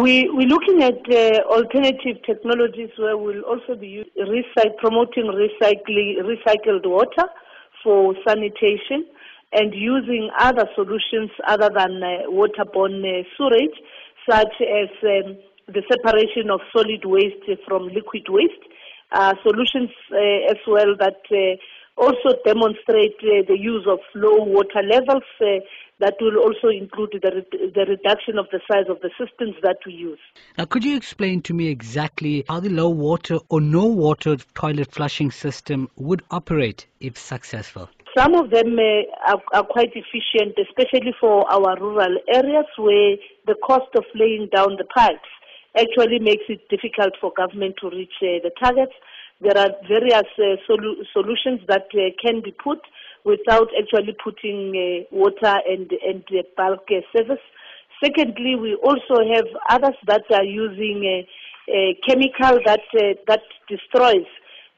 We, we're looking at uh, alternative technologies where we'll also be promoting recycling, recycled water for sanitation and using other solutions other than uh, waterborne uh, sewage, such as um, the separation of solid waste from liquid waste, uh, solutions uh, as well that uh, also demonstrate uh, the use of low water levels uh, that will also include the, re- the reduction of the size of the systems that we use. Now, could you explain to me exactly how the low water or no water toilet flushing system would operate if successful? Some of them uh, are, are, quite efficient, especially for our rural areas where the cost of laying down the pipes actually makes it difficult for government to reach uh, the targets. There are various uh, solu- solutions that uh, can be put without actually putting uh, water and, and bulk service. Secondly, we also have others that are using a, a chemical that uh, that destroys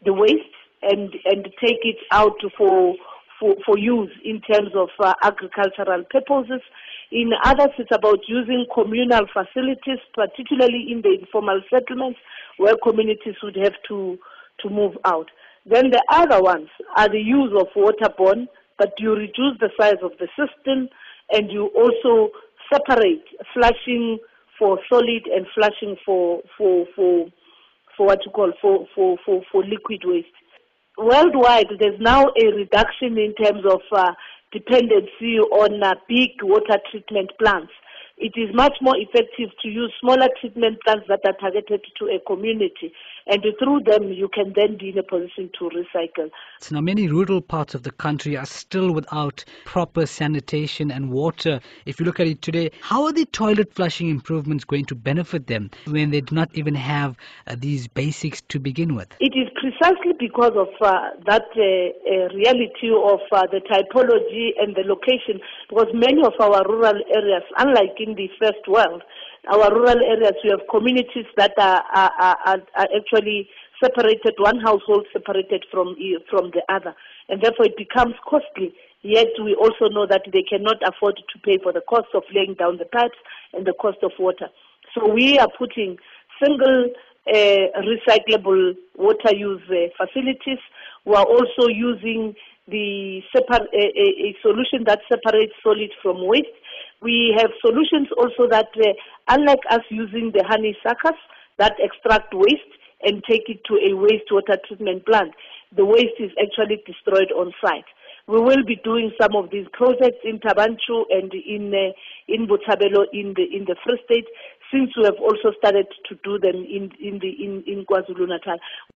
the waste and and take it out for for, for use in terms of uh, agricultural purposes. In others, it's about using communal facilities, particularly in the informal settlements where communities would have to to move out. Then the other ones are the use of waterborne, but you reduce the size of the system and you also separate flushing for solid and flushing for for for for what you call for for for, for liquid waste. Worldwide, there's now a reduction in terms of uh, dependency on uh, big water treatment plants it is much more effective to use smaller treatment plants that are targeted to a community. And through them, you can then be in a position to recycle. So now, many rural parts of the country are still without proper sanitation and water. If you look at it today, how are the toilet flushing improvements going to benefit them when they do not even have uh, these basics to begin with? It is precisely because of uh, that uh, uh reality of uh, the typology and the location, because many of our rural areas, unlike in the first world, our rural areas, we have communities that are, are, are, are actually separated, one household separated from, from the other. And therefore it becomes costly. Yet we also know that they cannot afford to pay for the cost of laying down the pipes and the cost of water. So we are putting single uh, recyclable water use uh, facilities. We are also using the separ- a, a, solution that separates solid from waste. We have solutions also that, uh, unlike us using the honeysuckers that extract waste and take it to a wastewater treatment plant, the waste is actually destroyed on site. We will be doing some of these projects in Thaba Nchu and in uh, in Botshabelo in the in the Free State, since we have also started to do them in in the in, in KwaZulu Natal.